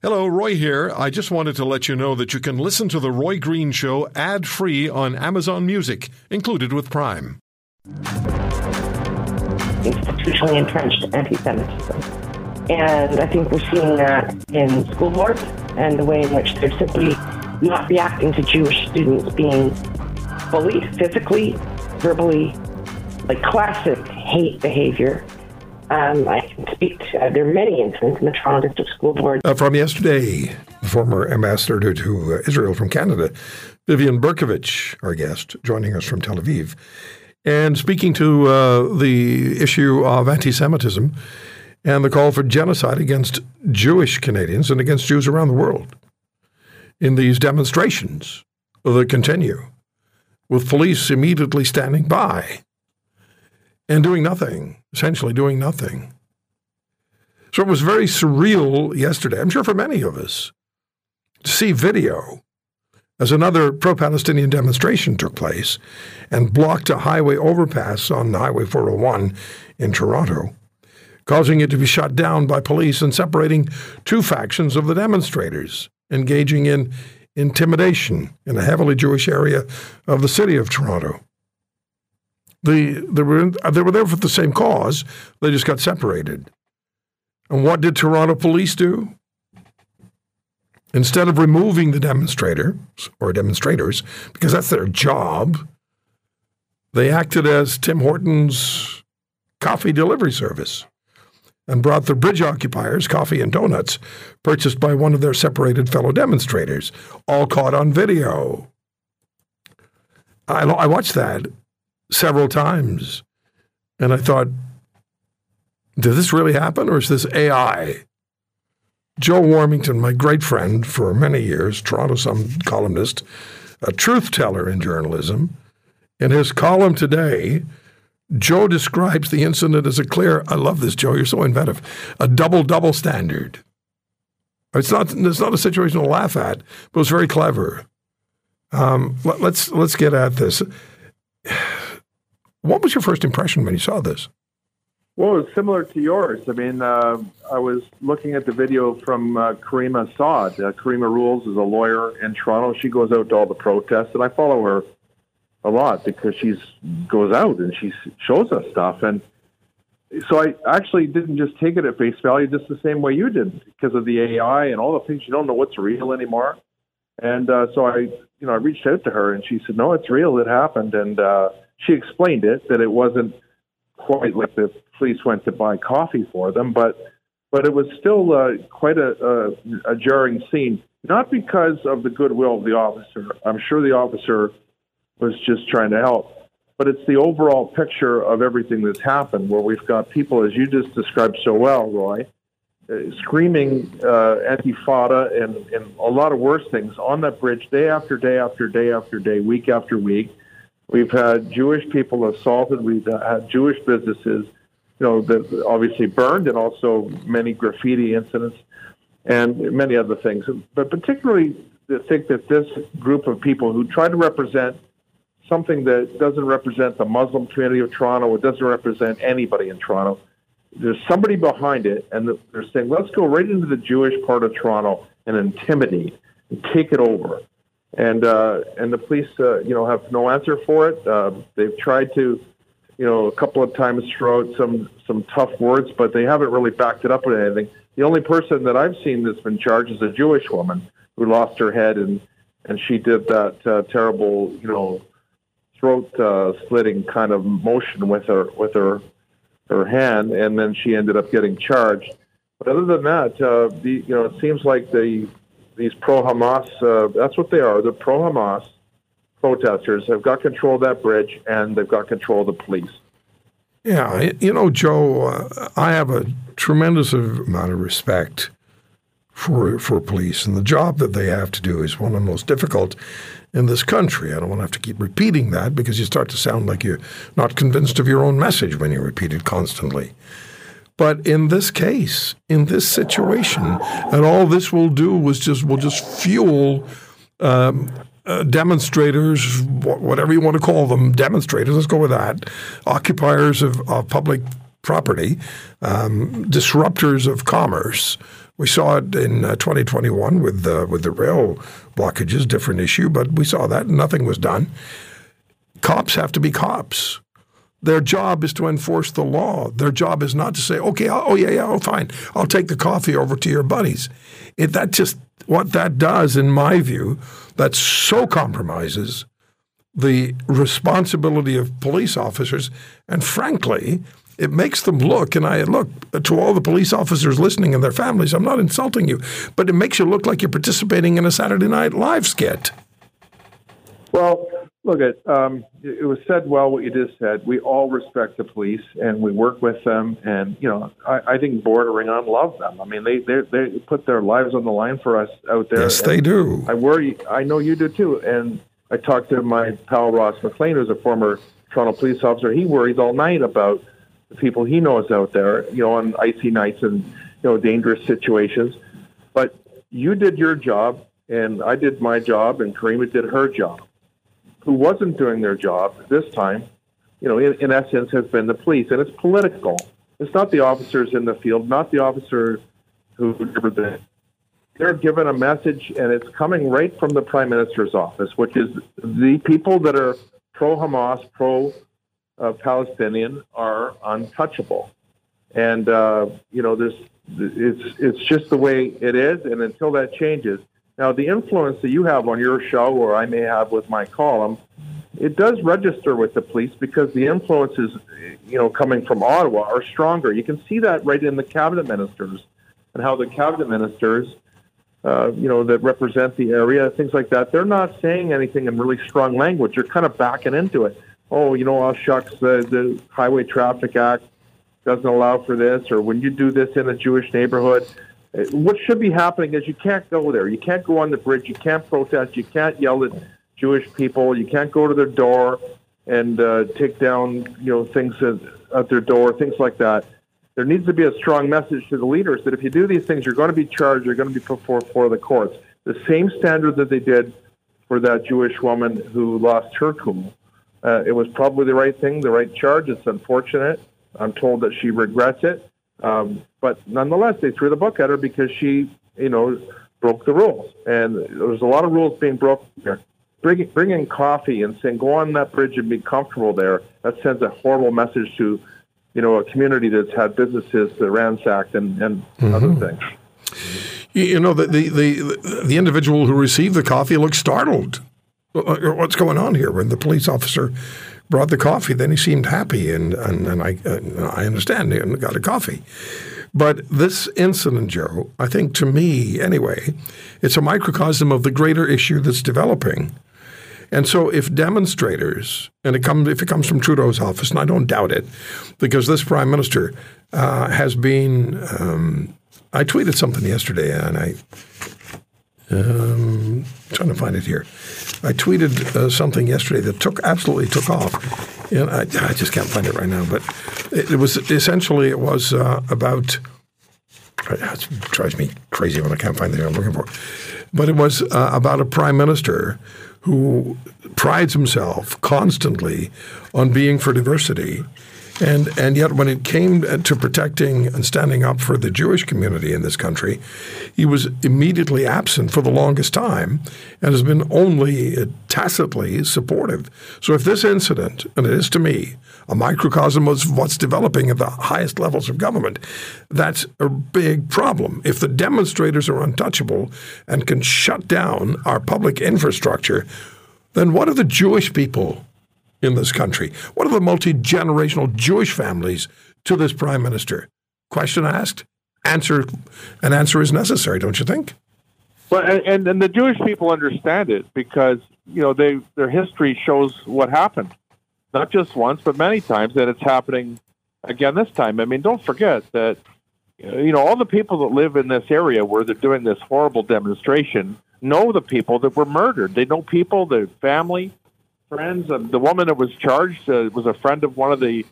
Hello, Roy here. I just wanted to let you know that you can listen to The Roy Green Show ad free on Amazon Music, included with Prime. Institutionally entrenched anti Semitism. And I think we're seeing that in school boards and the way in which they're simply not reacting to Jewish students being bullied physically, verbally, like classic hate behavior um, I can speak to, uh, there are many incidents in the Toronto District School Board. Uh, from yesterday, the former ambassador to uh, Israel from Canada, Vivian Bercovici, our guest, joining us from Tel Aviv, and speaking to uh, the issue of anti Semitism and the call for genocide against Jewish Canadians and against Jews around the world in these demonstrations that continue, with police immediately standing by and doing nothing, essentially doing nothing. So it was very surreal yesterday, I'm sure for many of us, to see video as another pro Palestinian demonstration took place and blocked a highway overpass on Highway 401 in Toronto, causing it to be shut down by police and separating two factions of the demonstrators, engaging in intimidation in a heavily Jewish area of the city of Toronto. The, they, were, they were there for the same cause, they just got separated. And what did Toronto police do? Instead of removing the demonstrators or demonstrators, because that's their job, they acted as Tim Hortons coffee delivery service and brought the bridge occupiers coffee and donuts purchased by one of their separated fellow demonstrators, all caught on video. I, I watched that several times. And I thought, did this really happen or is this AI? Joe Warmington, my great friend for many years, Toronto Sun columnist, a truth teller in journalism, in his column today, Joe describes the incident as a clear, I love this, Joe, you're so inventive, a double double standard. It's not, it's not a situation to laugh at, but it's very clever. Um, let, let's, let's get at this. What was your first impression when you saw this? Well, it's similar to yours. I mean, uh, I was looking at the video from uh, Caryma Sa'd. Uh, Karima Rules is a lawyer in Toronto. She goes out to all the protests, and I follow her a lot because she goes out and she shows us stuff. And so I actually didn't just take it at face value, just the same way you did, because of the AI and all the things. You don't know what's real anymore. And uh, so I, you know, I reached out to her, and she said, "No, it's real. It happened." And uh, she explained it that it wasn't quite like the police went to buy coffee for them, but but it was still uh, quite a, a, a jarring scene. Not because of the goodwill of the officer. I'm sure the officer was just trying to help, but it's the overall picture of everything that's happened, where we've got people, as you just described so well, Roy, uh, screaming uh, intifada and, and a lot of worse things on that bridge day after day after day after day, week after week. We've had Jewish people assaulted. We've had Jewish businesses, you know, that obviously burned, and also many graffiti incidents, and many other things. But particularly, I think that this group of people who try to represent something that doesn't represent the Muslim community of Toronto, it doesn't represent anybody in Toronto. There's somebody behind it, and they're saying, let's go right into the Jewish part of Toronto and intimidate and take it over and uh, and the police, uh, you know, have no answer for it. Uh, they've tried to, you know, a couple of times throw out some some tough words, but they haven't really backed it up with anything. The only person that I've seen that's been charged is a Jewish woman who lost her head and and she did that uh, terrible, you know, throat uh, slitting kind of motion with her with her her hand, and then she ended up getting charged. But other than that, uh, the you know, it seems like the these pro Hamas, uh, that's what they are. The pro Hamas protesters have got control of that bridge and they've got control of the police. Yeah, you know, Joe, uh, I have a tremendous amount of respect for for police, and the job that they have to do is one of the most difficult in this country. I don't want to have to keep repeating that because you start to sound like you're not convinced of your own message when you repeat it constantly. But in this case, in this situation, and all this will do was just will just fuel um, uh, demonstrators, whatever you want to call them, demonstrators. Let's go with that. Occupiers of, of public property, um, disruptors of commerce, We saw it in uh, 2021 with the with the rail blockages, different issue, but we saw that nothing was done. Cops have to be cops. Their job is to enforce the law. Their job is not to say, "Okay, oh yeah, yeah, oh fine, I'll take the coffee over to your buddies." It, that just what that does, in my view, that so compromises the responsibility of police officers, and frankly, it makes them look, and I look to all the police officers listening and their families, I'm not insulting you, but it makes you look like you're participating in a Saturday Night Live skit. Well, look at um, it was said well what you just said. We all respect the police and we work with them, and you know I, I think bordering on love them. I mean they they they put their lives on the line for us out there. Yes, they do. I worry. I know you do too. And I talked to my pal Ross McLean, who's a former Toronto police officer. He worries all night about the people he knows out there, you know, on icy nights and you know dangerous situations. But you did your job, and I did my job, and Caryma did her job. Who wasn't doing their job this time, you know, in, in essence, has been the police, and it's political. It's not the officers in the field, not the officer who they're given a message, and it's coming right from the prime minister's office, which is the people that are pro Hamas, pro uh, Palestinian are untouchable. And uh, you know, this it's it's just the way it is, and until that changes. Now, the influence that you have on your show, or I may have with my column, it does register with the police because the influences, you know, coming from Ottawa are stronger. You can see that right in the cabinet ministers and how the cabinet ministers, uh, you know, that represent the area, things like that, they're not saying anything in really strong language. They're kind of backing into it oh, you know, oh, shucks, the, the Highway Traffic Act doesn't allow for this, or when you do this in a Jewish neighborhood, what should be happening is you can't go there. You can't go on the bridge. You can't protest. You can't yell at Jewish people. You can't go to their door and uh, take down, you know, things at, at their door, things like that. There needs to be a strong message to the leaders that if you do these things, you're going to be charged. You're going to be put before the courts. The same standard that they did for that Jewish woman who lost her cool uh, it was probably the right thing, the right charge. It's unfortunate. I'm told that she regrets it. Um, but nonetheless, they threw the book at her because she, you know, broke the rules. And there was a lot of rules being broken here. Bring, bringing coffee and saying, go on that bridge and be comfortable there, that sends a horrible message to, you know, a community that's had businesses that ransacked and, and mm-hmm. other things. You know, the, the, the, the individual who received the coffee looked startled what's going on here? When the police officer brought the coffee, then he seemed happy, and and, and I uh, I understand and got a coffee. But this incident, Joe, I think to me anyway, it's a microcosm of the greater issue that's developing. And so, if demonstrators, and it comes if it comes from Trudeau's office, and I don't doubt it, because this prime minister uh, has been. Um, I tweeted something yesterday, and I um, trying to find it here. I tweeted uh, something yesterday that took absolutely took off, and I, I just can't find it right now. But it, it was essentially it was uh, about. It drives me crazy when I can't find the thing I'm looking for. But it was uh, about a prime minister who prides himself constantly on being for diversity and and yet, when it came to protecting and standing up for the Jewish community in this country, he was immediately absent for the longest time, and has been only tacitly supportive. So, if this incident, and it is to me, a microcosm of what's developing at the highest levels of government, that's a big problem. If the demonstrators are untouchable and can shut down our public infrastructure, then what are the Jewish people in this country? What are the multi generational Jewish families to this prime minister? Question asked, answer, an answer is necessary, don't you think? Well, and, and the Jewish people understand it because you know they their history shows what happened, not just once but many times, and it's happening again this time. I mean, don't forget that you know all the people that live in this area where they're doing this horrible demonstration know the people that were murdered. They know people, their family, friends. Uh, the woman that was charged uh, was a friend of one of the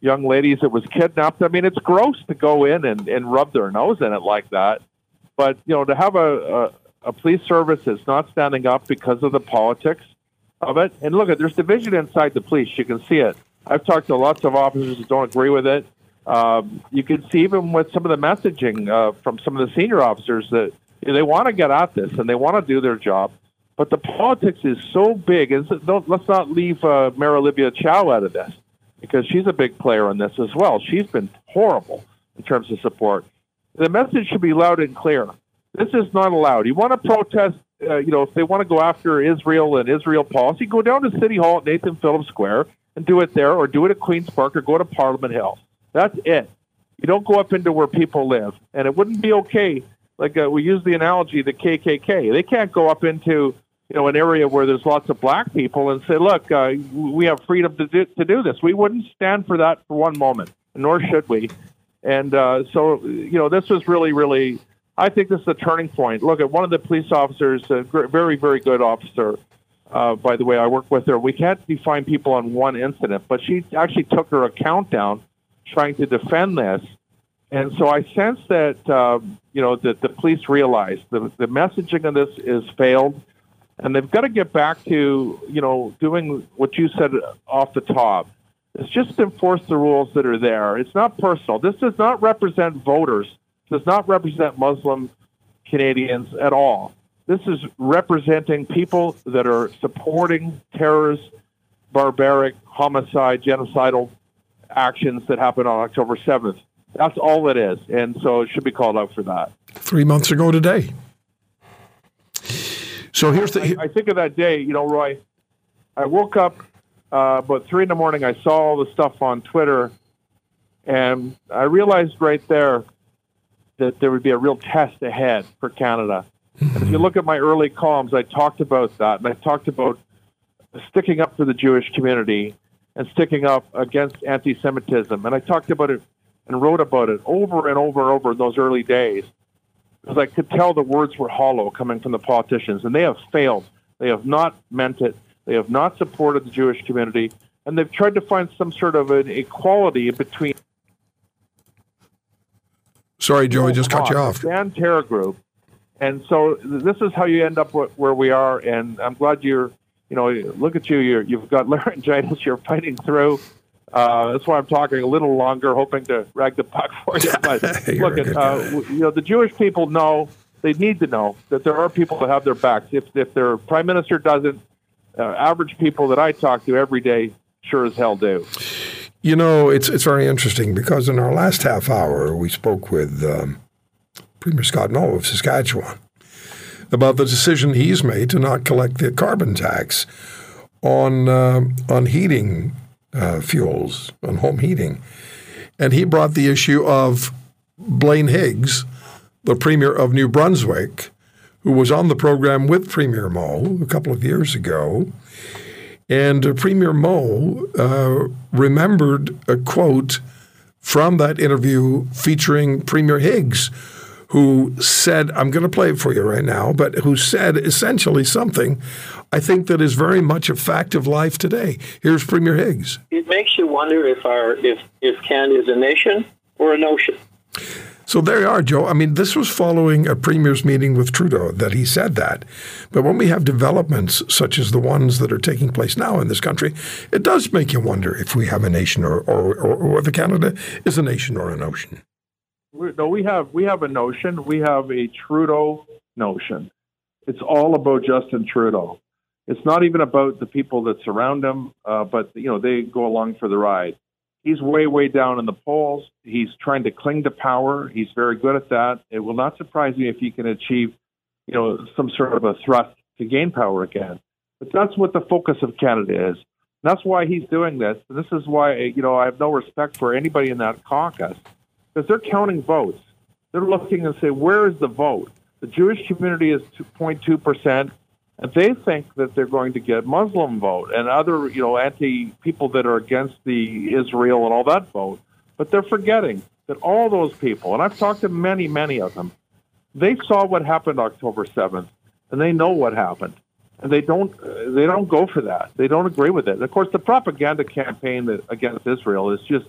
young ladies that was kidnapped. I mean, it's gross to go in and, and rub their nose in it like that. But you know, to have a, a, a police service that's not standing up because of the politics of it. And look, at there's division inside the police. You can see it. I've talked to lots of officers that don't agree with it. Um, you can see even with some of the messaging uh, from some of the senior officers that you know, they want to get at this and they want to do their job, but the politics is so big. And let's not leave uh, Mayor Olivia Chow out of this because she's a big player in this as well. She's been horrible in terms of support. The message should be loud and clear. This is not allowed. You want to protest, uh, you know, if they want to go after Israel and Israel policy, go down to City Hall at Nathan Phillips Square and do it there, or do it at Queen's Park, or go to Parliament Hill. That's it. You don't go up into where people live, and it wouldn't be okay. Like uh, we use the analogy, the KKK. They can't go up into you know an area where there's lots of black people and say, look, uh, we have freedom to do, to do this. We wouldn't stand for that for one moment, nor should we. And uh, so, you know, this was really, really. I think this is a turning point. Look at one of the police officers, a very, very good officer. Uh, by the way, I work with her. We can't define people on one incident, but she actually took her account down trying to defend this. And so I sense that, um, you know, that the police realize the, the messaging of this is failed and they've got to get back to, you know, doing what you said off the top. It's just enforce the rules that are there. It's not personal. This does not represent voters. Does not represent Muslim Canadians at all. This is representing people that are supporting terrorist, barbaric, homicide, genocidal actions that happened on October 7th. That's all it is. And so it should be called out for that. Three months ago today. So here's the. I, I think of that day, you know, Roy. I woke up uh, about three in the morning. I saw all the stuff on Twitter, and I realized right there that there would be a real test ahead for Canada. And if you look at my early columns, I talked about that, and I talked about sticking up for the Jewish community and sticking up against anti-Semitism, and I talked about it and wrote about it over and over and over in those early days because I could tell the words were hollow coming from the politicians, and they have failed. They have not meant it. They have not supported the Jewish community, and they've tried to find some sort of an equality between. Sorry, Joey, just cut you off. And terror group, and so this is how you end up where we are. And I'm glad you're, you know, look at you. You're, you've got laryngitis. You're fighting through. Uh, that's why I'm talking a little longer, hoping to rag the puck for you. But look, at, uh, you know, the Jewish people know they need to know that there are people that have their backs. If if their prime minister doesn't, uh, average people that I talk to every day sure as hell do. You know, it's it's very interesting because in our last half hour we spoke with um, Premier Scott Moe of Saskatchewan about the decision he's made to not collect the carbon tax on uh, on heating uh, fuels and home heating. And he brought the issue of Blaine Higgs, the Premier of New Brunswick, who was on the program with Premier Moe a couple of years ago. And Premier Moe uh, remembered a quote from that interview featuring Premier Higgs, who said, I'm going to play it for you right now, but who said essentially something I think that is very much a fact of life today. Here's Premier Higgs. It makes you wonder if our if, if Canada is a nation or a notion. So there you are, Joe. I mean, this was following a premier's meeting with Trudeau that he said that. But when we have developments such as the ones that are taking place now in this country, it does make you wonder if we have a nation or, or, or, or whether Canada is a nation or an ocean no, we have we have a notion. We have a Trudeau notion. It's all about Justin Trudeau. It's not even about the people that surround him, uh, but you know they go along for the ride. He's way way down in the polls. He's trying to cling to power. He's very good at that. It will not surprise me if he can achieve, you know, some sort of a thrust to gain power again. But that's what the focus of Canada is. That's why he's doing this. And This is why you know I have no respect for anybody in that caucus because they're counting votes. They're looking and say, where is the vote? The Jewish community is 2.2 percent, and they think that they're going to get Muslim vote and other, you know, anti people that are against the Israel and all that vote. But they're forgetting that all those people, and I've talked to many, many of them, they saw what happened October 7th, and they know what happened, and they don't they don't go for that. They don't agree with it. And of course, the propaganda campaign that, against Israel is just,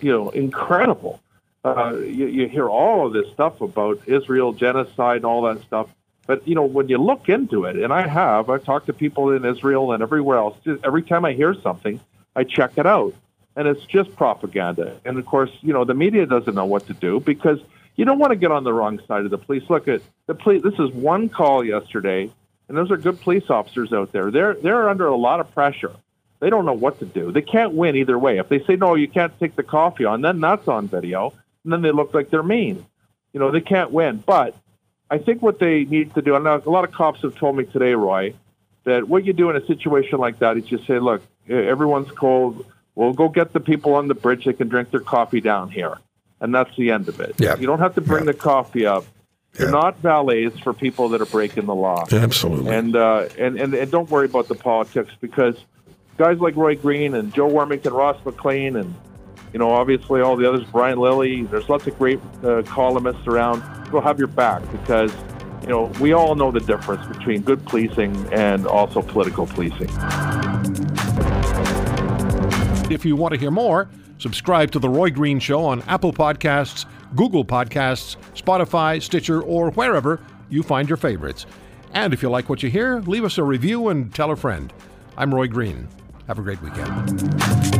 you know, incredible uh, you, you hear all of this stuff about Israel genocide and all that stuff. But you know, when you look into it, and I have, I've talked to people in Israel and everywhere else. Every time I hear something, I check it out. and it's just propaganda. And of course, you know, the media doesn't know what to do because you don't want to get on the wrong side of the police. Look at the police. This is one call yesterday, and those are good police officers out there. They're they're under a lot of pressure. They don't know what to do. They can't win either way. If they say no, you can't take the coffee on, then that's on video, and then they look like they're mean. You know, they can't win. But I think what they need to do, and a lot of cops have told me today, Roy, that what you do in a situation like that is you say, look, everyone's cold. We'll go get the people on the bridge. They can drink their coffee down here and that's the end of it. Yeah. You don't have to bring Yeah. the coffee up. They're Yeah. not valets for people that are breaking the law. Absolutely. And, uh, and and and don't worry about the politics because guys like Roy Green and Joe Warmington, Ross McLean, and you know obviously all the others, Brian Lilley. There's lots of great uh, columnists around. We'll have your back because you know we all know the difference between good policing and also political policing. If you want to hear more, subscribe to The Roy Green Show on Apple Podcasts, Google Podcasts, Spotify, Stitcher, or wherever you find your favorites. And if you like what you hear, leave us a review and tell a friend. I'm Roy Green. Have a great weekend.